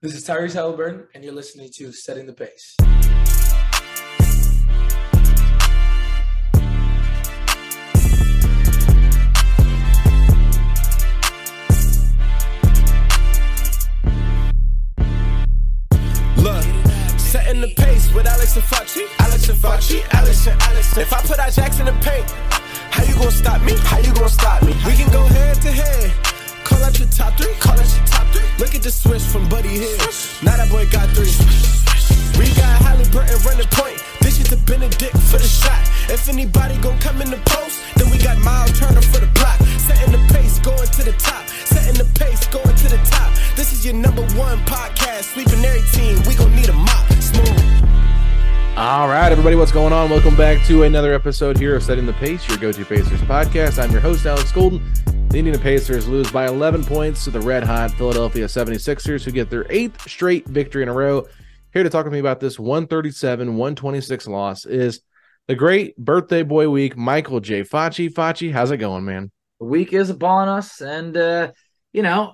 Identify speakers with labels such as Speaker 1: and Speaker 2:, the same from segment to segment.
Speaker 1: This is Tyrese Halliburton, and you're listening to Setting the Pace.
Speaker 2: Setting the pace with Alex and Facci, Alex and Facci, Alex and Alex. If I put our jacks in the paint, how you gonna stop me? How you gonna stop me? We can go head to head. Call out your top three. Call out your top three. Look at the switch from Buddy Hield. Now that boy got three. We got Halliburton running point. This is the Bennedict for the shot. If anybody gon' come in the post, then we got Miles Turner for the block. Setting the pace, going to the top. Setting the pace, going to the top. This is your number one podcast. Sweeping every team. We gon' need a mop. Smooth.
Speaker 3: All right, everybody, what's going on? Welcome back to another episode here of Setting the Pace, your go to Pacers podcast. I'm your host, Alex Golden. The Indiana Pacers lose by 11 points to the red hot Philadelphia 76ers, who get their eighth straight victory in a row. Here to talk with me about this 137 126 loss is the great birthday boy week, Michael J. Facci. Facci, how's it going, man?
Speaker 4: The week is upon us, and uh, you know,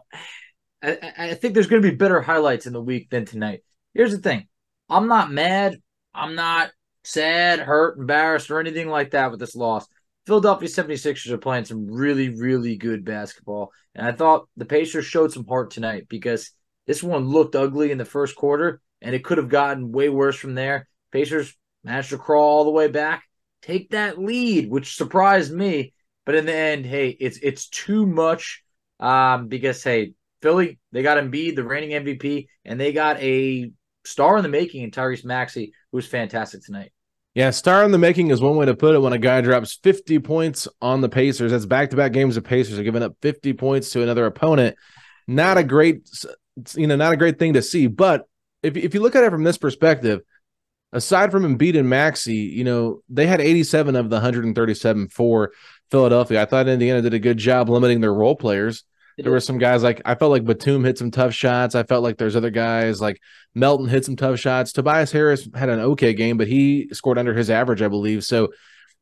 Speaker 4: I, I think there's going to be better highlights in the week than tonight. Here's the thing: I'm not mad, I'm not sad, hurt, embarrassed, or anything like that with this loss. Philadelphia 76ers are playing some really, really good basketball, and I thought the Pacers showed some heart tonight because this one looked ugly in the first quarter, and it could have gotten way worse from there. Pacers managed to crawl all the way back, take that lead, which surprised me. But in the end, hey, it's it's too much um, because hey, Philly they got Embiid, the reigning MVP, and they got a star in the making in Tyrese Maxey, who was fantastic tonight.
Speaker 3: Yeah, star in the making is one way to put it when a guy drops 50 points on the Pacers. That's back to back games of Pacers are giving up 50 points to another opponent. Not a great, you know, not a great thing to see. But if, if you look at it from this perspective, aside from Embiid and Maxey, you know, they had 87 of the 137 for Philadelphia. I thought Indiana did a good job limiting their role players. There were some guys like I felt like Batum hit some tough shots. I felt like there's other guys like Melton hit some tough shots. Tobias Harris had an okay game, but he scored under his average, I believe. So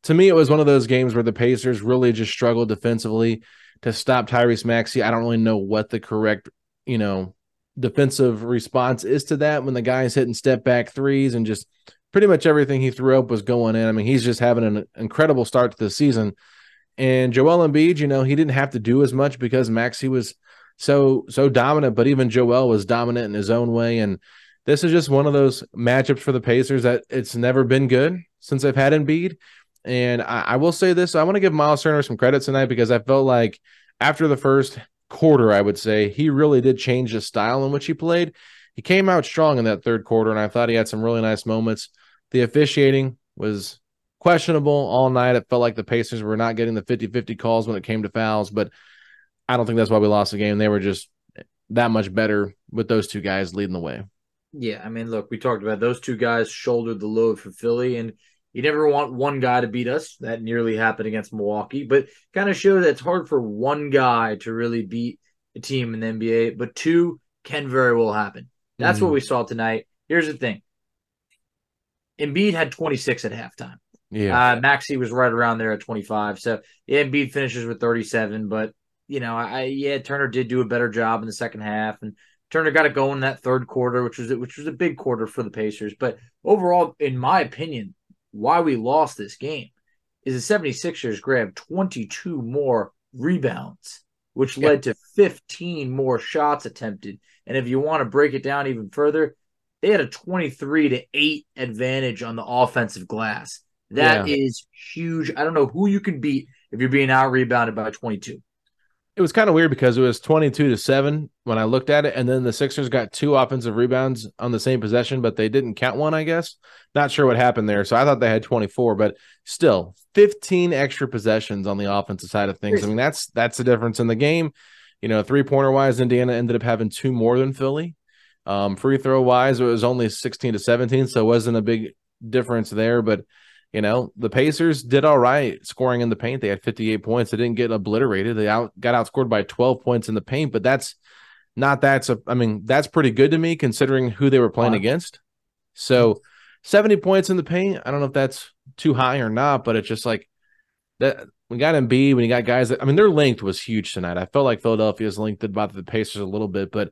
Speaker 3: to me, it was one of those games where the Pacers really just struggled defensively to stop Tyrese Maxey. I don't really know what the correct, you know, defensive response is to that when the guy's hitting step back threes and just pretty much everything he threw up was going in. I mean, he's just having an incredible start to the season. And Joel Embiid, you know, he didn't have to do as much because Maxey was so so dominant, but even Joel was dominant in his own way. And this is just one of those matchups for the Pacers that it's never been good. since they've had Embiid. And I, I will say this: I want to give Miles Turner some credit tonight because I felt like after the first quarter, I would say he really did change the style in which he played. He came out strong in that third quarter, and I thought he had some really nice moments. The officiating was questionable all night. It felt like the Pacers were not getting the 50 50 calls when it came to fouls, but I don't think that's why we lost the game. They were just that much better with those two guys leading the way.
Speaker 4: Yeah, I mean, look, we talked about those two guys shouldered the load for Philly, and you never want one guy to beat us. That nearly happened against Milwaukee, but kind of showed that it's hard for one guy to really beat a team in the NBA, but two can very well happen. That's mm-hmm. what we saw tonight. Here's the thing Embiid had 26 at halftime.
Speaker 3: Yeah.
Speaker 4: Uh, Maxey was right around there at 25. So, Embiid finishes with 37, but, you know, I, yeah, Turner did do a better job in the second half. And Turner got it going in that third quarter, which was which was a big quarter for the Pacers. But overall, in my opinion, why we lost this game is the 76ers grabbed 22 more rebounds, which yeah. led to 15 more shots attempted. And if you want to break it down even further, they had a 23 to 8 advantage on the offensive glass. That yeah. is huge. I don't know who you can beat if you're being out rebounded by 22
Speaker 3: it was kind of weird because it was 22 to 7 when I looked at it. And then the Sixers got two offensive rebounds on the same possession, but they didn't count one, I guess. Not sure what happened there. So I thought they had 24, but still 15 extra possessions on the offensive side of things. I mean, that's that's the difference in the game. You know, three pointer wise, Indiana ended up having two more than Philly. Um, free throw wise, it was only 16 to 17, so it wasn't a big difference there, but you know, the Pacers did all right scoring in the paint. They had 58 points. They didn't get obliterated. They out got outscored by 12 points in the paint, but that's not that's a I mean, that's pretty good to me considering who they were playing wow. against. So 70 points in the paint. I don't know if that's too high or not, but it's just like that we got Embiid, when you got guys that I mean, their length was huge tonight. I felt like Philadelphia's length did bother the Pacers a little bit, but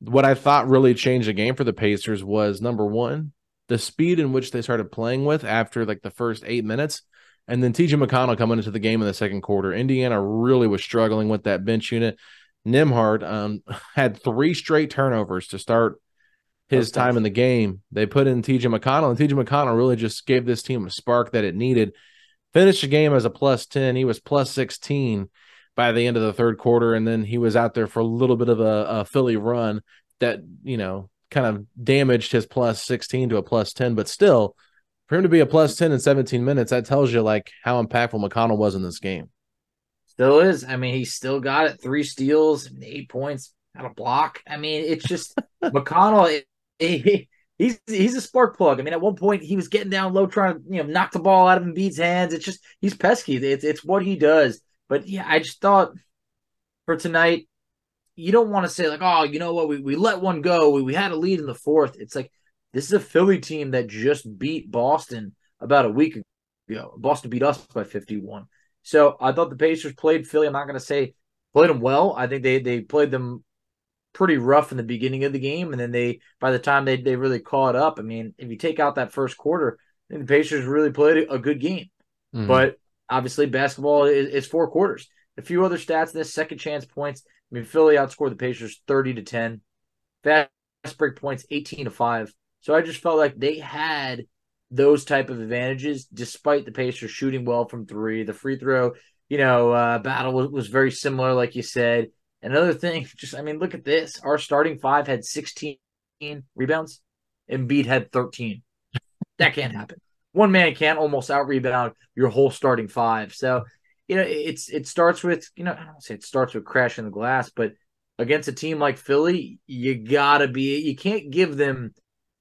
Speaker 3: what I thought really changed the game for the Pacers was number one, the speed in which they started playing with after like the first eight minutes. And then TJ McConnell coming into the game in the second quarter. Indiana really was struggling with that bench unit. Nembhard um, had three straight turnovers to start his time in the game. They put in TJ McConnell, and TJ McConnell really just gave this team a spark that it needed. Finished the game as a plus 10. He was plus 16 by the end of the third quarter. And then he was out there for a little bit of a, a Philly run that, you know, kind of damaged his plus 16 to a plus 10, but still, for him to be a plus 10 in 17 minutes, that tells you like how impactful McConnell was in this game.
Speaker 4: Still is. I mean, he still got it. Three steals, eight points, got a block. I mean, it's just McConnell. He, he's he's a spark plug. I mean, at one point he was getting down low, trying to you know knock the ball out of Embiid's hands. It's just he's pesky. It's it's what he does. But yeah, I just thought for tonight, you don't want to say like, oh, you know what, we, we let one go. We, we had a lead in the fourth. It's like this is a Philly team that just beat Boston about a week ago. Boston beat us by 51. So I thought the Pacers played Philly. I'm not going to say played them well. I think they they played them pretty rough in the beginning of the game, and then they by the time they they really caught up. I mean, if you take out that first quarter, the Pacers really played a good game. Mm-hmm. But obviously, basketball is, is four quarters. A few other stats in this second chance points. I mean, Philly outscored the Pacers 30 to 10. Fast break points 18 to 5. So I just felt like they had those type of advantages despite the Pacers shooting well from three. The free throw, you know, uh, battle was, was very similar, like you said. Another thing, just I mean, look at this. Our starting five had 16 rebounds. Embiid had 13. that can't happen. One man can't almost out rebound your whole starting five. So you know, it's it starts with you know I don't say it starts with crashing the glass, but against a team like Philly, you gotta be you can't give them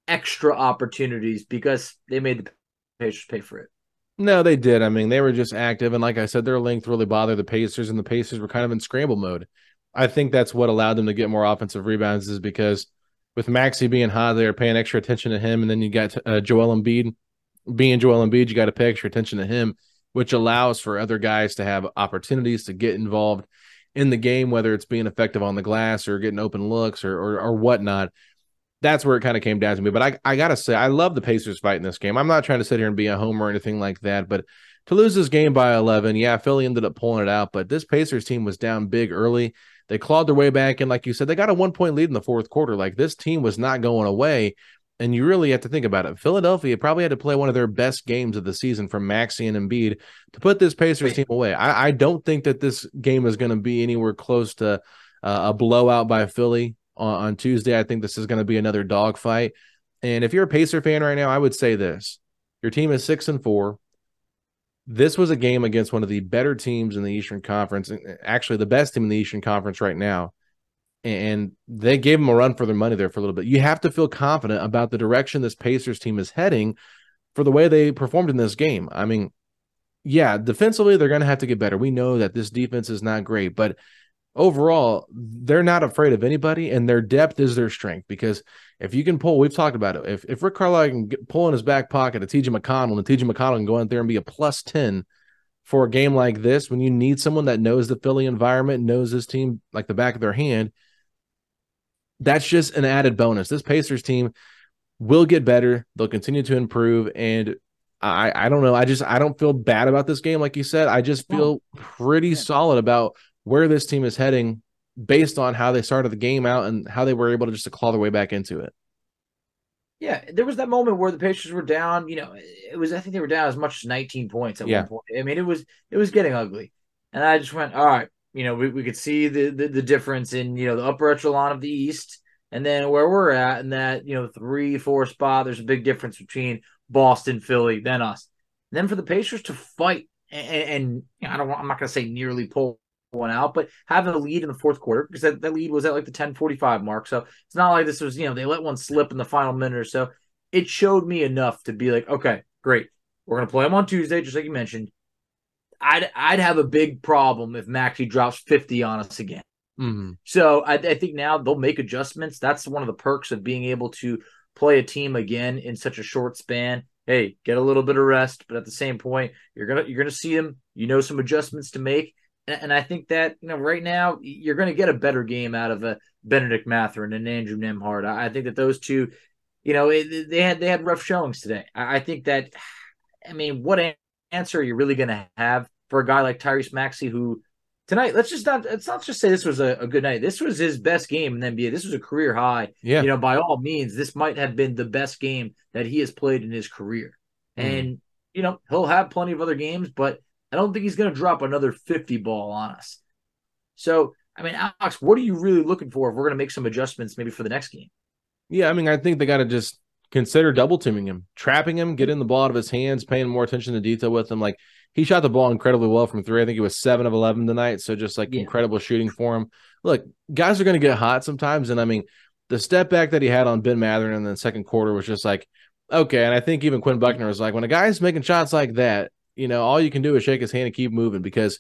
Speaker 4: extra opportunities because they made the Pacers pay for it.
Speaker 3: No, they did. I mean, they were just active, and like I said, their length really bothered the Pacers, and the Pacers were kind of in scramble mode. I think that's what allowed them to get more offensive rebounds, is because with Maxey being hot, they were paying extra attention to him, and then you got uh, Joel Embiid being Joel Embiid, you got to pay extra attention to him which allows for other guys to have opportunities to get involved in the game, whether it's being effective on the glass or getting open looks or or, or whatnot. That's where it kind of came down to me. But I, I gotta say, I love the Pacers fight in this game. I'm not trying to sit here and be a homer or anything like that, but to lose this game by 11, yeah, Philly ended up pulling it out, but this Pacers team was down big early. They clawed their way back, and like you said, they got a one point lead in the fourth quarter. Like this team was not going away. And you really have to think about it. Philadelphia probably had to play one of their best games of the season from Maxey and Embiid to put this Pacers team away. I, I don't think that this game is going to be anywhere close to uh, a blowout by Philly on, on Tuesday. I think this is going to be another dogfight. And if you're a Pacer fan right now, I would say this: your team is six and four. This was a game against one of the better teams in the Eastern Conference, actually the best team in the Eastern Conference right now and they gave them a run for their money there for a little bit. You have to feel confident about the direction this Pacers team is heading for the way they performed in this game. I mean, yeah, defensively they're going to have to get better. We know that this defense is not great, but overall they're not afraid of anybody, and their depth is their strength. Because if you can pull, we've talked about it. If if Rick Carlisle can get, pull in his back pocket a TJ McConnell, and TJ McConnell can go out there and be a plus ten for a game like this, when you need someone that knows the Philly environment, knows this team like the back of their hand that's just an added bonus. This Pacers team will get better. They'll continue to improve. And I, I don't know. I just I don't feel bad about this game, like you said. I just feel pretty solid about where this team is heading based on how they started the game out and how they were able to just to claw their way back into it.
Speaker 4: Yeah, there was that moment where the Pacers were down. You know, it was I think they were down as much as 19 points at yeah. one point. I mean, it was it was getting ugly, and I just went, all right, you know, we, we could see the, the, the difference in, you know, the upper echelon of the East and then where we're at in that, you know, three, four spot, there's a big difference between Boston, Philly, then us. And then for the Pacers to fight and, and you know, I don't I'm not gonna say nearly pull one out, but having a lead in the fourth quarter because that, that lead was at like the 1045 mark. So it's not like this was, you know, they let one slip in the final minute or so. It showed me enough to be like, okay, great. We're gonna play them on Tuesday, just like you mentioned. I'd I'd have a big problem if Maxey drops 50 on us again.
Speaker 3: Mm-hmm.
Speaker 4: So I, I, think now they'll make adjustments. That's one of the perks of being able to play a team again in such a short span. Hey, get a little bit of rest, but at the same point, you're gonna you're gonna see them. You know some adjustments to make, and, and I think that you know right now you're gonna get a better game out of a Bennedict Mathurin and Andrew Nembhard. I, I think that those two, you know, it, they had they had rough showings today. I, I think that, I mean, what answer you're really going to have for a guy like Tyrese Maxey who tonight let's just not let's not just say this was a, a, good night. This was his best game in the NBA. This was a career high.
Speaker 3: Yeah.
Speaker 4: You know, by all means, this might have been the best game that he has played in his career. Mm. And you know, he'll have plenty of other games, but I don't think he's gonna drop another 50 ball on us. So I mean, Alex, what are you really looking for if we're gonna make some adjustments maybe for the next game?
Speaker 3: Yeah, I mean, I think they gotta just consider double teaming him, trapping him, getting the ball out of his hands, paying more attention to detail with him. Like he shot the ball incredibly well from three. I think it was seven of 11 tonight. So just like yeah. incredible shooting for him. Look, guys are going to get hot sometimes. And I mean, the step back that he had on Ben Mathurin in the second quarter was just like, okay. And I think even Quinn Buckner was like, when a guy's making shots like that, you know, all you can do is shake his hand and keep moving because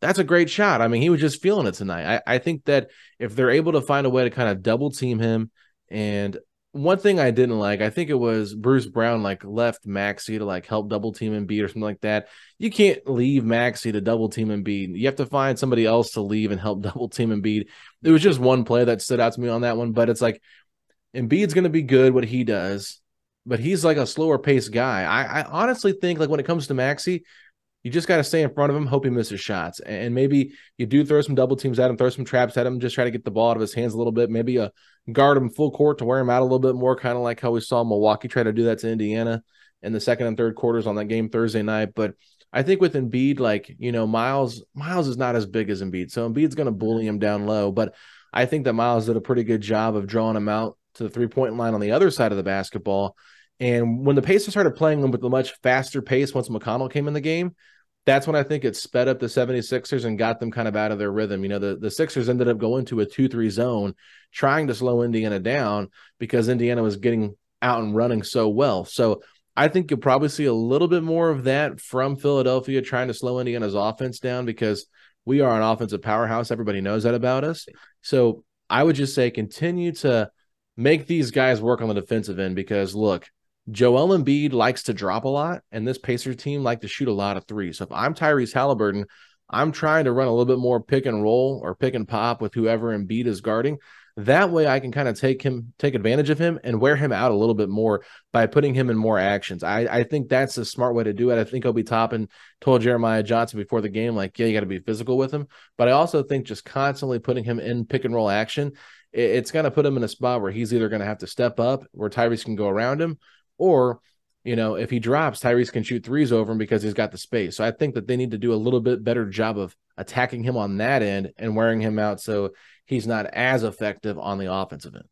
Speaker 3: that's a great shot. I mean, he was just feeling it tonight. I, I think that if they're able to find a way to kind of double team him and one thing I didn't like, I think it was Bruce Brown like left Maxey to like help double team Embiid or something like that. You can't leave Maxey to double team Embiid. You have to find somebody else to leave and help double team Embiid. It was just one play that stood out to me on that one, but it's like Embiid's going to be good what he does, but he's like a slower paced guy. I, I honestly think like when it comes to Maxey, you just got to stay in front of him, hope he misses shots. And maybe you do throw some double teams at him, throw some traps at him, just try to get the ball out of his hands a little bit. Maybe a uh, guard him full court to wear him out a little bit more, kind of like how we saw Milwaukee try to do that to Indiana in the second and third quarters on that game Thursday night. But I think with Embiid, like, you know, Miles, Miles is not as big as Embiid. So Embiid's going to bully him down low. But I think that Miles did a pretty good job of drawing him out to the three point line on the other side of the basketball. And when the Pacers started playing them with a much faster pace once McConnell came in the game, that's when I think it sped up the 76ers and got them kind of out of their rhythm. You know, the, the Sixers ended up going to a 2 3 zone, trying to slow Indiana down because Indiana was getting out and running so well. So I think you'll probably see a little bit more of that from Philadelphia trying to slow Indiana's offense down because we are an offensive powerhouse. Everybody knows that about us. So I would just say continue to make these guys work on the defensive end because look, Joel Embiid likes to drop a lot, and this Pacers team like to shoot a lot of threes. So if I'm Tyrese Halliburton, I'm trying to run a little bit more pick and roll or pick and pop with whoever Embiid is guarding. That way, I can kind of take him, take advantage of him, and wear him out a little bit more by putting him in more actions. I, I think that's a smart way to do it. I think Obi Toppin told Jeremiah Johnson before the game, like, yeah, you got to be physical with him. But I also think just constantly putting him in pick and roll action it, it's going to put him in a spot where he's either going to have to step up, where Tyrese can go around him, or you know, if he drops, Tyrese can shoot threes over him because he's got the space. So I think that they need to do a little bit better job of attacking him on that end and wearing him out so he's not as effective on the offensive end.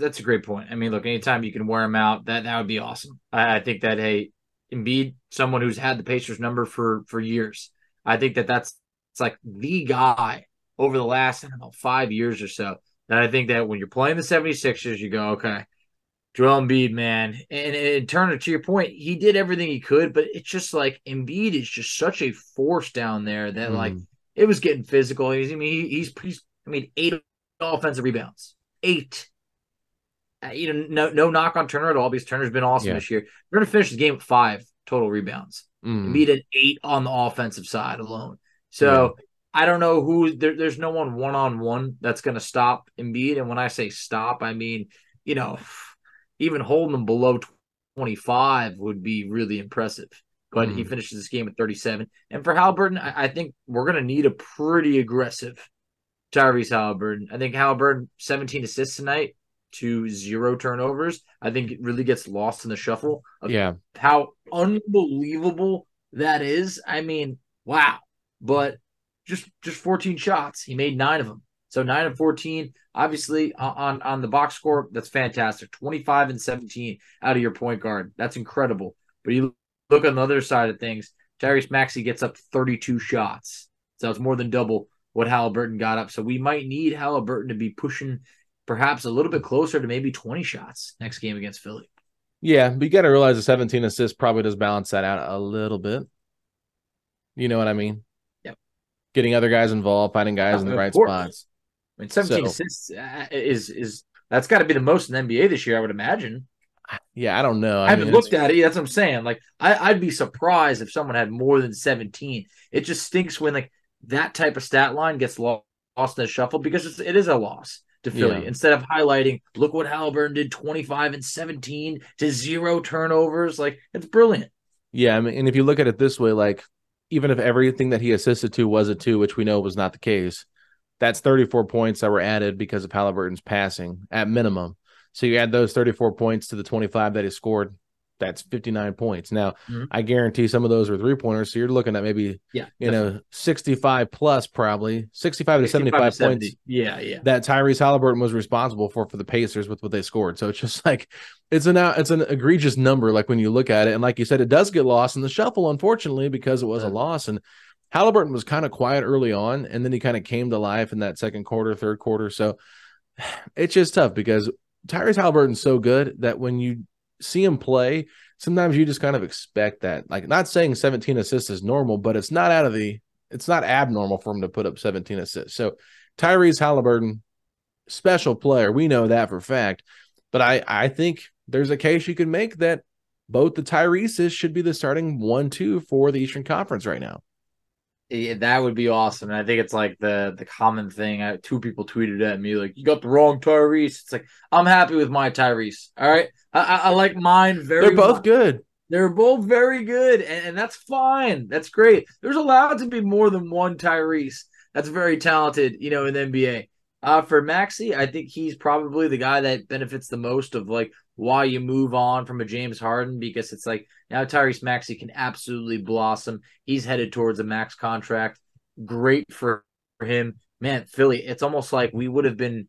Speaker 4: That's a great point. I mean, look, anytime you can wear him out, that that would be awesome. I, I think that hey, Embiid, someone who's had the Pacers number for for years, I think that that's it's like the guy over the last I don't know five years or so. That I think that when you're playing the 76ers, you go, okay, Joel Embiid, man, and, and Turner, to your point, he did everything he could, but it's just like Embiid is just such a force down there that mm. like it was getting physical. He's, I mean, he's, he's, I mean, eight offensive rebounds, eight. Uh, you know, no, no knock on Turner at all because Turner's been awesome yeah. this year. We're gonna finish the game with five total rebounds. Mm. Embiid at eight on the offensive side alone. So yeah. I don't know who. There, there's no one one on one that's gonna stop Embiid. And when I say stop, I mean you know even holding them below 25 would be really impressive. But mm. he finishes this game at 37. And for Halliburton, I, I think we're going to need a pretty aggressive Tyrese Halliburton. I think Halliburton 17 assists tonight to zero turnovers. I think it really gets lost in the shuffle
Speaker 3: yeah.
Speaker 4: how unbelievable that is. I mean, wow. But just just 14 shots. He made nine of them. So nine and 14, obviously on, on the box score, that's fantastic. 25 and 17 out of your point guard. That's incredible. But you look on the other side of things, Tyrese Maxey gets up 32 shots. So it's more than double what Halliburton got up. So we might need Halliburton to be pushing perhaps a little bit closer to maybe 20 shots next game against Philly.
Speaker 3: Yeah, but you got to realize the 17 assists probably does balance that out a little bit. You know what I mean?
Speaker 4: Yep.
Speaker 3: Getting other guys involved, finding guys in the right spots.
Speaker 4: I mean, 17 so, assists uh, is is that's got to be the most in the NBA this year, I would imagine.
Speaker 3: Yeah, I don't know.
Speaker 4: I, I haven't looked at it. That's what I'm saying. Like, I, I'd be surprised if someone had more than 17. It just stinks when like that type of stat line gets lost in the shuffle because it's, it is a loss to Philly. Yeah. Instead of highlighting, look what Halliburton did 25 and 17 to zero turnovers. Like, it's brilliant.
Speaker 3: Yeah. I mean, and if you look at it this way, like, even if everything that he assisted to was a two, which we know was not the case, that's 34 points that were added because of Halliburton's passing at minimum. So you add those 34 points to the 25 that he scored. That's 59 points. Now, mm-hmm. I guarantee some of those are three pointers. So you're looking at maybe,
Speaker 4: yeah,
Speaker 3: you definitely. know, 65 plus probably 65 to 75 to points.
Speaker 4: Yeah, yeah.
Speaker 3: That Tyrese Halliburton was responsible for for the Pacers with what they scored. So it's just like it's an it's an egregious number. Like when you look at it, and like you said, it does get lost in the shuffle, unfortunately, because it was a loss. And Halliburton was kind of quiet early on, and then he kind of came to life in that second quarter, third quarter. So it's just tough because Tyrese Halliburton's so good that when you see him play, sometimes you just kind of expect that. Like, not saying 17 assists is normal, but it's not out of the, it's not abnormal for him to put up 17 assists. So Tyrese Halliburton, special player, we know that for fact. But I, I think there's a case you can make that both the Tyrese's should be the starting one, two for the Eastern Conference right now.
Speaker 4: Yeah, that would be awesome. And I think it's like the the common thing. I, two people tweeted at me like, "You got the wrong Tyrese." It's like I'm happy with my Tyrese. All right, I, I, I like mine very.
Speaker 3: They're both
Speaker 4: much.
Speaker 3: good.
Speaker 4: They're both very good, and, and that's fine. That's great. There's allowed to be more than one Tyrese. That's very talented, you know, in the NBA. Uh, for Maxey, I think he's probably the guy that benefits the most of like why you move on from a James Harden because it's like now Tyrese Maxey can absolutely blossom. He's headed towards a max contract. Great for him. Man, Philly, it's almost like we would have been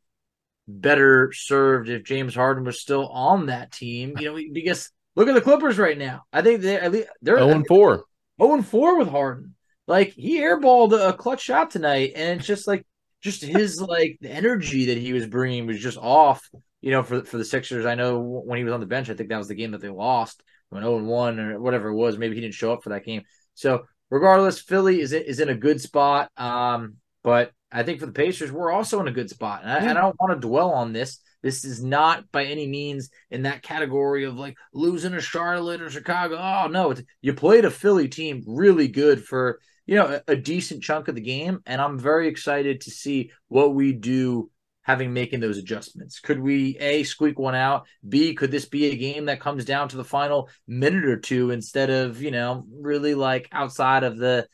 Speaker 4: better served if James Harden was still on that team. You know, because look at the Clippers right now. I think they at least they're
Speaker 3: 0 4.
Speaker 4: 0 4 with Harden. Like he airballed a clutch shot tonight, and it's just like just his like the energy that he was bringing was just off. You know, for for the Sixers, I know when he was on the bench, I think that was the game that they lost, when 0 1 or whatever it was. Maybe he didn't show up for that game. So regardless, Philly is is in a good spot. Um, but I think for the Pacers, we're also in a good spot, and I, and I don't want to dwell on this. This is not by any means in that category of like losing to Charlotte or Chicago. Oh no, you played a Philly team really good for you know, a, a decent chunk of the game. And I'm very excited to see what we do having making those adjustments. Could we a squeak one out? B could this be a game that comes down to the final minute or two instead of you know really like outside of the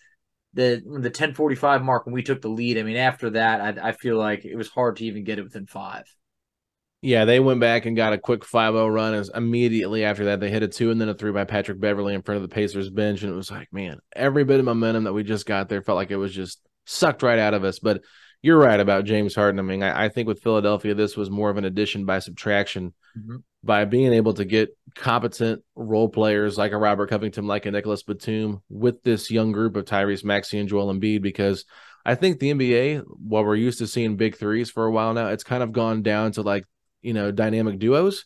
Speaker 4: the the 1045 mark when we took the lead. I mean, after that, I, I feel like it was hard to even get it within five.
Speaker 3: Yeah, they went back and got a quick 5-0 run. As immediately after that, they hit a two and then a three by Patrick Beverley in front of the Pacers bench, and it was like, man, every bit of momentum that we just got there felt like it was just sucked right out of us. But you're right about James Harden. I mean, I, I think with Philadelphia, this was more of an addition by subtraction. Mm-hmm. By being able to get competent role players like a Robert Covington, like a Nicholas Batum, with this young group of Tyrese Maxey and Joel Embiid, because I think the NBA, while we're used to seeing big threes for a while now, it's kind of gone down to like you know dynamic duos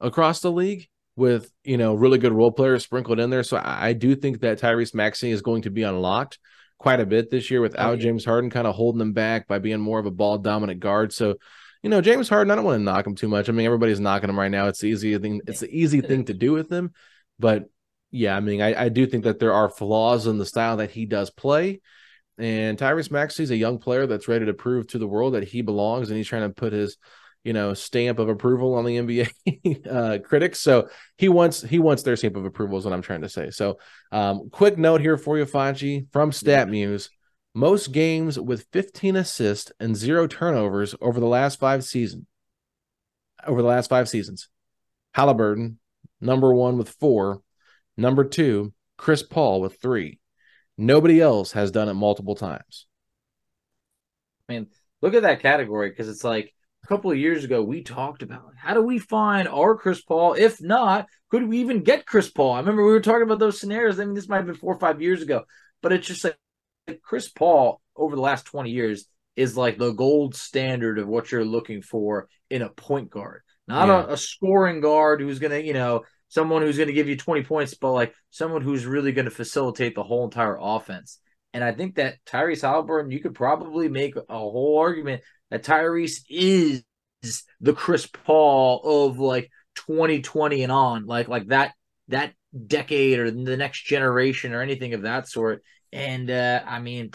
Speaker 3: across the league with you know really good role players sprinkled in there. So I, I do think that Tyrese Maxey is going to be unlocked quite a bit this year without oh, yeah. James Harden kind of holding them back by being more of a ball dominant guard. So you know James Harden, I don't want to knock him too much. I mean everybody's knocking him right now. It's the easy thing. It's the easy thing to do with him, but yeah, I mean I, I do think that there are flaws in the style that he does play. And Tyrese Maxey is a young player that's ready to prove to the world that he belongs, and he's trying to put his you know stamp of approval on the NBA uh, critics. So he wants he wants their stamp of approval is what I'm trying to say. So um, quick note here for you, Facci from StatMuse. Most games with 15 assists and zero turnovers over the last five seasons. Over the last five seasons, Halliburton number one with four, number two Chris Paul with three. Nobody else has done it multiple times.
Speaker 4: I mean, look at that category because it's like couple of years ago, we talked about how do we find our Chris Paul? If not, could we even get Chris Paul? I remember we were talking about those scenarios. I mean, this might have been four or five years ago, but it's just like, like Chris Paul over the last 20 years is like the gold standard of what you're looking for in a point guard, not yeah. a, a scoring guard who's going to, you know, someone who's going to give you 20 points, but like someone who's really going to facilitate the whole entire offense. And I think that Tyrese Halliburton, you could probably make a whole argument that Tyrese is the Chris Paul of like 2020 and on, like like that that decade or the next generation or anything of that sort. And uh, I mean,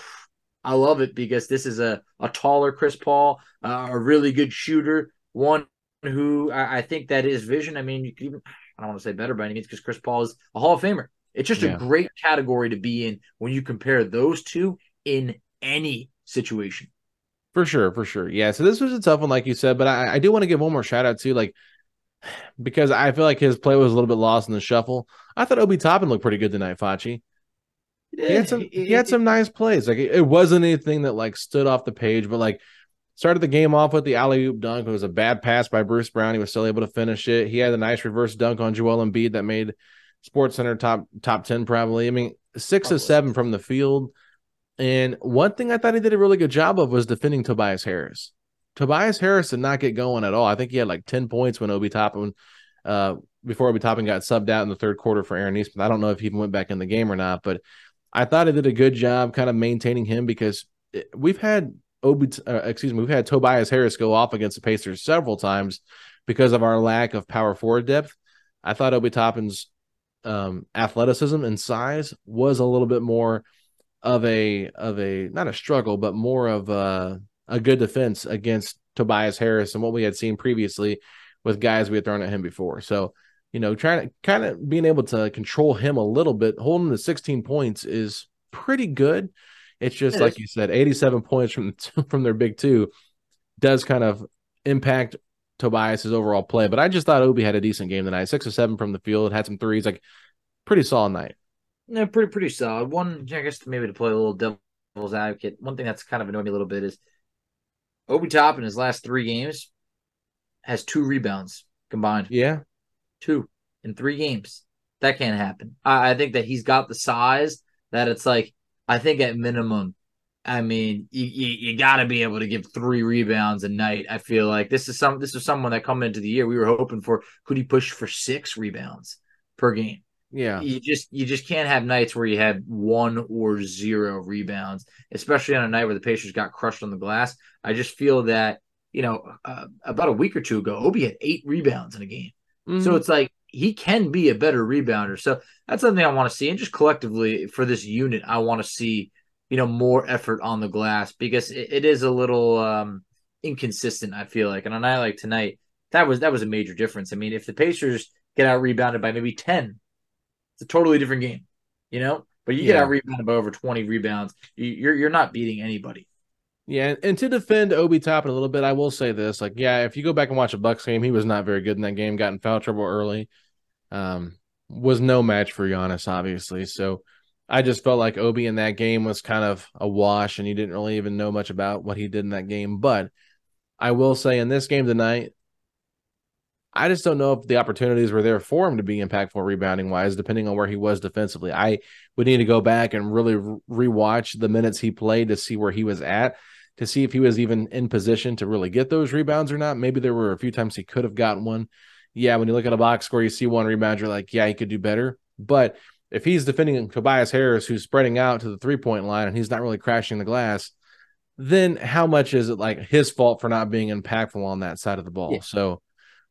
Speaker 4: I love it because this is a a taller Chris Paul, uh, a really good shooter, one who I, I, think that his vision. I mean, you could even I don't want to say better by any means because Chris Paul is a Hall of Famer. It's just yeah. a great category to be in when you compare those two in any situation.
Speaker 3: For sure, for sure. Yeah. So this was a tough one, like you said, but I, I do want to give one more shout out to like because I feel like his play was a little bit lost in the shuffle. I thought Obi Toppin looked pretty good tonight, Facci. He had some he had some nice plays. Like it, wasn't anything that like stood off the page, but like started the game off with the alley oop dunk. It was a bad pass by Bruce Brown. He was still able to finish it. He had a nice reverse dunk on Joel Embiid that made Sports Center top top ten probably. I mean, six of seven from the field. And one thing I thought he did a really good job of was defending Tobias Harris. Tobias Harris did not get going at all. I think he had like 10 points when Obi Toppin, uh, before Obi Toppin got subbed out in the third quarter for Aaron Nesmith. I don't know if he even went back in the game or not, but I thought he did a good job kind of maintaining him because we've had Obi, uh, excuse me, we've had Tobias Harris go off against the Pacers several times because of our lack of power forward depth. I thought Obi Toppin's um, athleticism and size was a little bit more – of a of a not a struggle, but more of a a good defense against Tobias Harris and what we had seen previously with guys we had thrown at him before. So, you know, trying to kind of being able to control him a little bit, holding the 16 points is pretty good. It's just it like is. you said, 87 points from from their big two does kind of impact Tobias's overall play. But I just thought Obi had a decent game tonight. Six or seven from the field, had some threes, like pretty solid night.
Speaker 4: No, pretty pretty solid. One, I guess maybe to play a little devil's advocate. One thing that's kind of annoyed me a little bit is Obi Toppin his last three games has two rebounds combined.
Speaker 3: Yeah,
Speaker 4: two in three games. That can't happen. I, I think that he's got the size that it's like. I think at minimum, I mean, you, you, you got to be able to give three rebounds a night. I feel like this is some this is someone that coming into the year we were hoping for. Could he push for six rebounds per game?
Speaker 3: Yeah.
Speaker 4: You just you just can't have nights where you have one or zero rebounds, especially on a night where the Pacers got crushed on the glass. I just feel that, you know, uh, about a week or two ago, Obi had eight rebounds in a game. Mm-hmm. So it's like he can be a better rebounder. So that's something I want to see. And just collectively for this unit, I want to see, you know, more effort on the glass because it, it is a little um inconsistent, I feel like. And on a night like tonight, that was that was a major difference. I mean, if the Pacers get out rebounded by maybe 10 it's a totally different game, you know. But you
Speaker 3: Yeah.
Speaker 4: get a rebound of over 20 rebounds, you- you're you're not beating anybody.
Speaker 3: Yeah, and, and to defend Obi Toppin a little bit, I will say this: like, yeah, if you go back and watch a Bucks game, he was not very good in that game. Got in foul trouble early. Um, was no match for Giannis, obviously. So I just felt like Obi in that game was kind of a wash, and you didn't really even know much about what he did in that game. But I will say in this game tonight, I just don't know if the opportunities were there for him to be impactful rebounding wise, depending on where he was defensively. I would need to go back and really rewatch the minutes he played to see where he was at, to see if he was even in position to really get those rebounds or not. Maybe there were a few times he could have gotten one. Yeah, when you look at a box score, you see one rebound, you're like, yeah, he could do better. But if he's defending Tobias Harris, who's spreading out to the three point line and he's not really crashing the glass, then how much is it like his fault for not being impactful on that side of the ball?
Speaker 4: Yeah.
Speaker 3: So,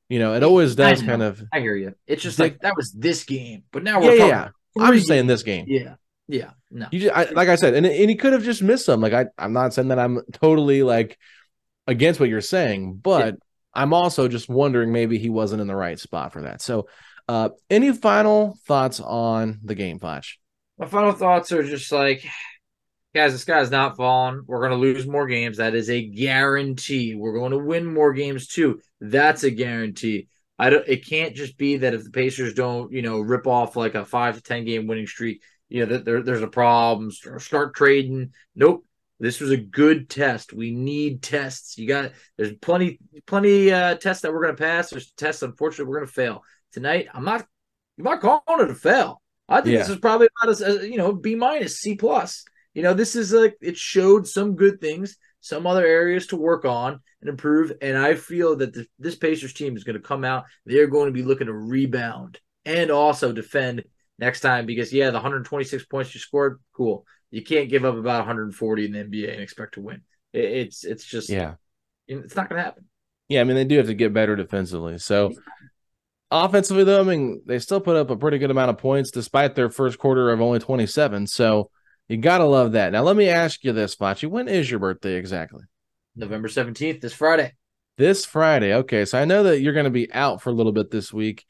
Speaker 3: you know, it always does kind of.
Speaker 4: I hear you. It's just
Speaker 3: Dick-
Speaker 4: like that was this game, but now
Speaker 3: Yeah,
Speaker 4: we're
Speaker 3: yeah, yeah. I'm just saying this game.
Speaker 4: Yeah, yeah, no.
Speaker 3: You just, I, like I said, and and he could have just missed some. Like I, I'm not saying that I'm totally like against what you're saying, but I'm also just wondering maybe he wasn't in the right spot for that. So, uh, any final thoughts on the game, Flash?
Speaker 4: My final thoughts are just like, guys, the sky's not falling. We're going to lose more games. That is a guarantee. We're going to win more games too. That's a guarantee. I don't. It can't just be that if the Pacers don't, you know, rip off like a five to ten game winning streak, you know, that there, there's a problem. Start, start trading. Nope. This was a good test. We need tests. You got there's plenty plenty uh tests that we're gonna pass. There's tests, unfortunately, we're gonna fail. Tonight, I'm not I'm not calling it a fail. I think this is probably about as you know, B minus, C plus. You know, this is like it showed some good things, some other areas to work on and improve. And I feel that the, this Pacers team is going to come out. They're going to be looking to rebound and also defend next time because yeah, the 126 points you scored, cool. You can't give up about 140 in the NBA and expect to win. It, it's it's just
Speaker 3: Yeah,
Speaker 4: it's not going to happen.
Speaker 3: yeah. I mean, they do have to get better defensively. So, offensively, though, I mean, they still put up a pretty good amount of points despite their first quarter of only 27. So, you gotta love that. Now, let me ask you this, Facci. When is your birthday exactly?
Speaker 4: November 17th, this Friday.
Speaker 3: This Friday. Okay. So I know that you're going to be out for a little bit this week,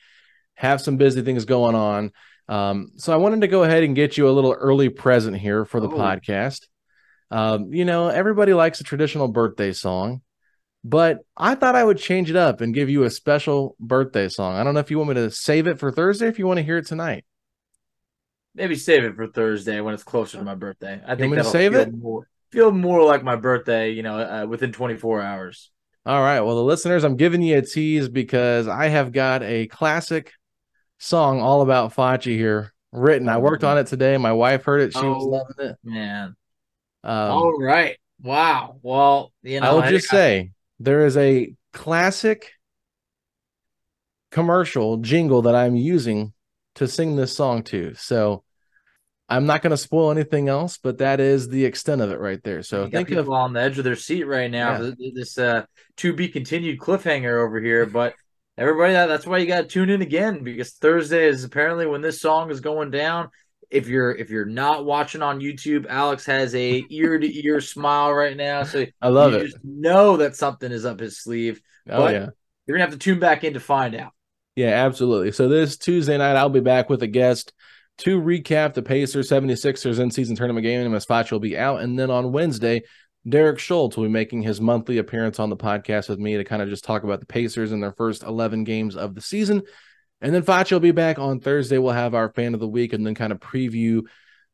Speaker 3: have some busy things going on. Um, so I wanted to go ahead and get you a little early present here for the
Speaker 4: Oh.
Speaker 3: podcast. Um, you know, everybody likes a traditional birthday song, but I thought I would change it up and give you a special birthday song. I don't know if you want me to save it for Thursday, if you want to hear it tonight.
Speaker 4: Maybe save it for Thursday when it's closer to my birthday. I think
Speaker 3: me to
Speaker 4: that'll
Speaker 3: save
Speaker 4: feel
Speaker 3: it?
Speaker 4: more feel more like my birthday. You know, uh, within 24 hours.
Speaker 3: All right. Well, the listeners, I'm giving you a tease because I have got a classic song all about Facci here written. I worked on it today. My wife heard it. She was
Speaker 4: Oh.
Speaker 3: loving it.
Speaker 4: Man.
Speaker 3: Um,
Speaker 4: All right. Wow. Well, you know,
Speaker 3: I will
Speaker 4: hey,
Speaker 3: just say there is a classic commercial jingle that I'm using to sing this song to. So I'm not going to spoil anything else, but that is the extent of it right there. So
Speaker 4: you
Speaker 3: think of
Speaker 4: on the edge of their seat right now.
Speaker 3: Yeah.
Speaker 4: This uh, to be continued cliffhanger over here, but everybody, that, that's why you got to tune in again because Thursday is apparently when this song is going down. If you're if you're not watching on YouTube, Alex has a ear to ear smile right now, so
Speaker 3: I love
Speaker 4: you
Speaker 3: it.
Speaker 4: just know that something is up his sleeve.
Speaker 3: Oh
Speaker 4: but-
Speaker 3: yeah.
Speaker 4: You're gonna have to tune back in to find out.
Speaker 3: Yeah, absolutely. So this Tuesday night, I'll be back with a guest to recap the Pacers 76ers in season tournament game. And Masfachi will be out. And then on Wednesday, Derek Schultz will be making his monthly appearance on the podcast with me to kind of just talk about the Pacers and their first 11 games of the season. And then Facci will be back on Thursday. We'll have our fan of the week and then kind of preview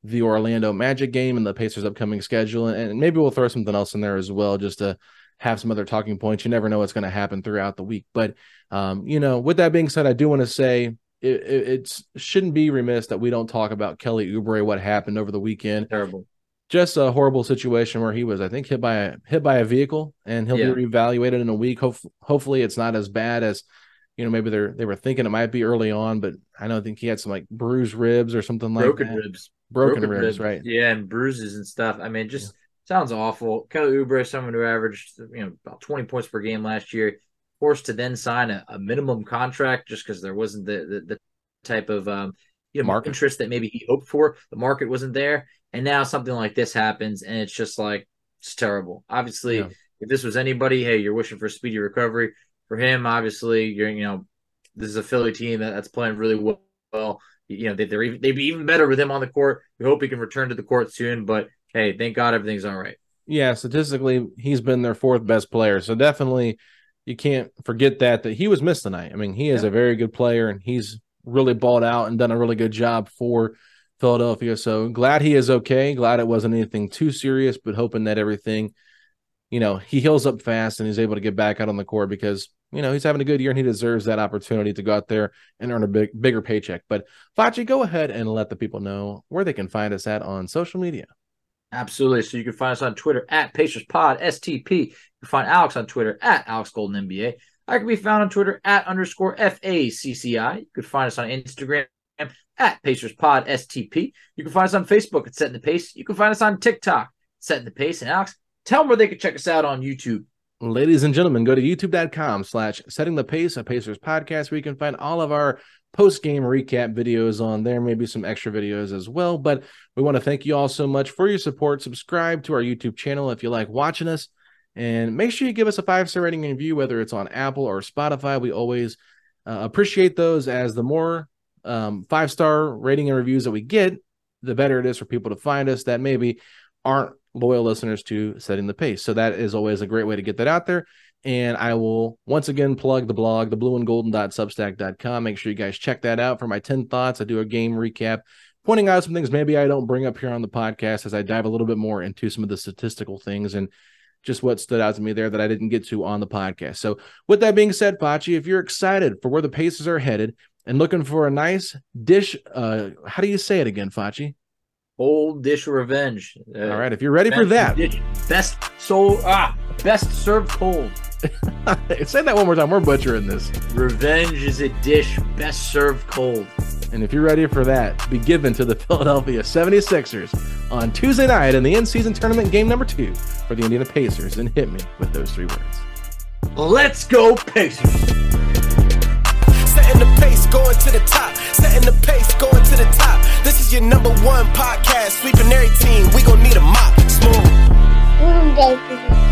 Speaker 3: the Orlando Magic game and the Pacers' upcoming schedule. And, and maybe we'll throw something else in there as well, just to have some other talking points. You never know what's going to happen throughout the week. But, um, you know, with that being said, I do want to say it, it it's, shouldn't be remiss that we don't talk about Kelly Oubre, what happened over the weekend
Speaker 4: Terrible.
Speaker 3: just a horrible situation where he was, I think, hit by a hit by a vehicle, and he'll
Speaker 4: Yeah.
Speaker 3: be reevaluated in a week. Hope, hopefully, it's not as bad as you know. Maybe they're they were thinking it might be early on, but I don't think he had some like bruised ribs or something like
Speaker 4: Broken
Speaker 3: that.
Speaker 4: ribs.
Speaker 3: Broken, ribs, right?
Speaker 4: Yeah, and bruises and stuff. I mean, just sounds awful. Kelly Oubre, someone who averaged you know about 20 points per game last year, forced to then sign a, a minimum contract just because there wasn't the, the the type of um you know
Speaker 3: Market.
Speaker 4: interest that maybe he hoped for. The market wasn't there, and now something like this happens, and it's just like it's terrible. Obviously,
Speaker 3: Yeah.
Speaker 4: if this was anybody, hey, you're wishing for speedy recovery. For him, obviously, you're you know this is a Philly team that, that's playing really well. you know, they, they're even, they'd be even better with him on the court. We hope he can return to the court soon. But hey, thank God everything's all right.
Speaker 3: Yeah, statistically, he's been their fourth best player. So definitely, you can't forget that that he was missed tonight. I mean, he is
Speaker 4: Yeah.
Speaker 3: a very good player, and he's really balled out and done a really good job for Philadelphia. So glad he is okay. Glad it wasn't anything too serious, but hoping that everything, you know, he heals up fast and he's able to get back out on the court because you know he's having a good year and he deserves that opportunity to go out there and earn a big bigger paycheck. But Facci, go ahead and let the people know where they can find us at on social media.
Speaker 4: Absolutely. So you can find us on Twitter at Pacers Pod STP. You can find Alex on Twitter at Alex Golden NBA. I can be found on Twitter at underscore FACCI. You can find us on Instagram at Pacers Pod STP. You can find us on Facebook at Setting the Pace. You can find us on TikTok, Setting the Pace. And Alex, tell them where they can check us out on YouTube.
Speaker 3: Ladies and gentlemen, go to youtube.com slash setting the pace, a Pacers podcast, where you can find all of our post game recap videos on there, maybe some extra videos as well. But we want to thank you all so much for your support. Subscribe to our YouTube channel if you like watching us, and make sure you give us a five star rating and review, whether it's on Apple or Spotify. We always uh, appreciate those, as the more um, five star rating and reviews that we get, the better it is for people to find us that maybe aren't loyal listeners to setting the pace. So that is always a great way to get that out there. And I will once again plug the blog, the blue and golden.substack.com. Make sure you guys check that out for my 10 thoughts. I do a game recap, pointing out some things maybe I don't bring up here on the podcast as I dive a little bit more into some of the statistical things and just what stood out to me there that I didn't get to on the podcast. So, with that being said, Facci, if you're excited for where the Pacers are headed and looking for a nice dish, uh, how do you say it again, Facci?
Speaker 4: Old Dish Revenge. Uh,
Speaker 3: All right, if you're ready for that,
Speaker 4: Dish, best so ah best served cold.
Speaker 3: say that one more time. We're butchering this.
Speaker 4: Revenge is a dish best served cold.
Speaker 3: And if you're ready for that, be given to the Philadelphia 76ers on Tuesday night in the in season tournament game number two for the Indiana Pacers, and hit me with those three words.
Speaker 4: Let's go Pacers.
Speaker 2: Setting the pace, going to the top. Setting the pace, going to the top. This is your number one podcast. Sweeping every team. We gon' need a mop. Smooth.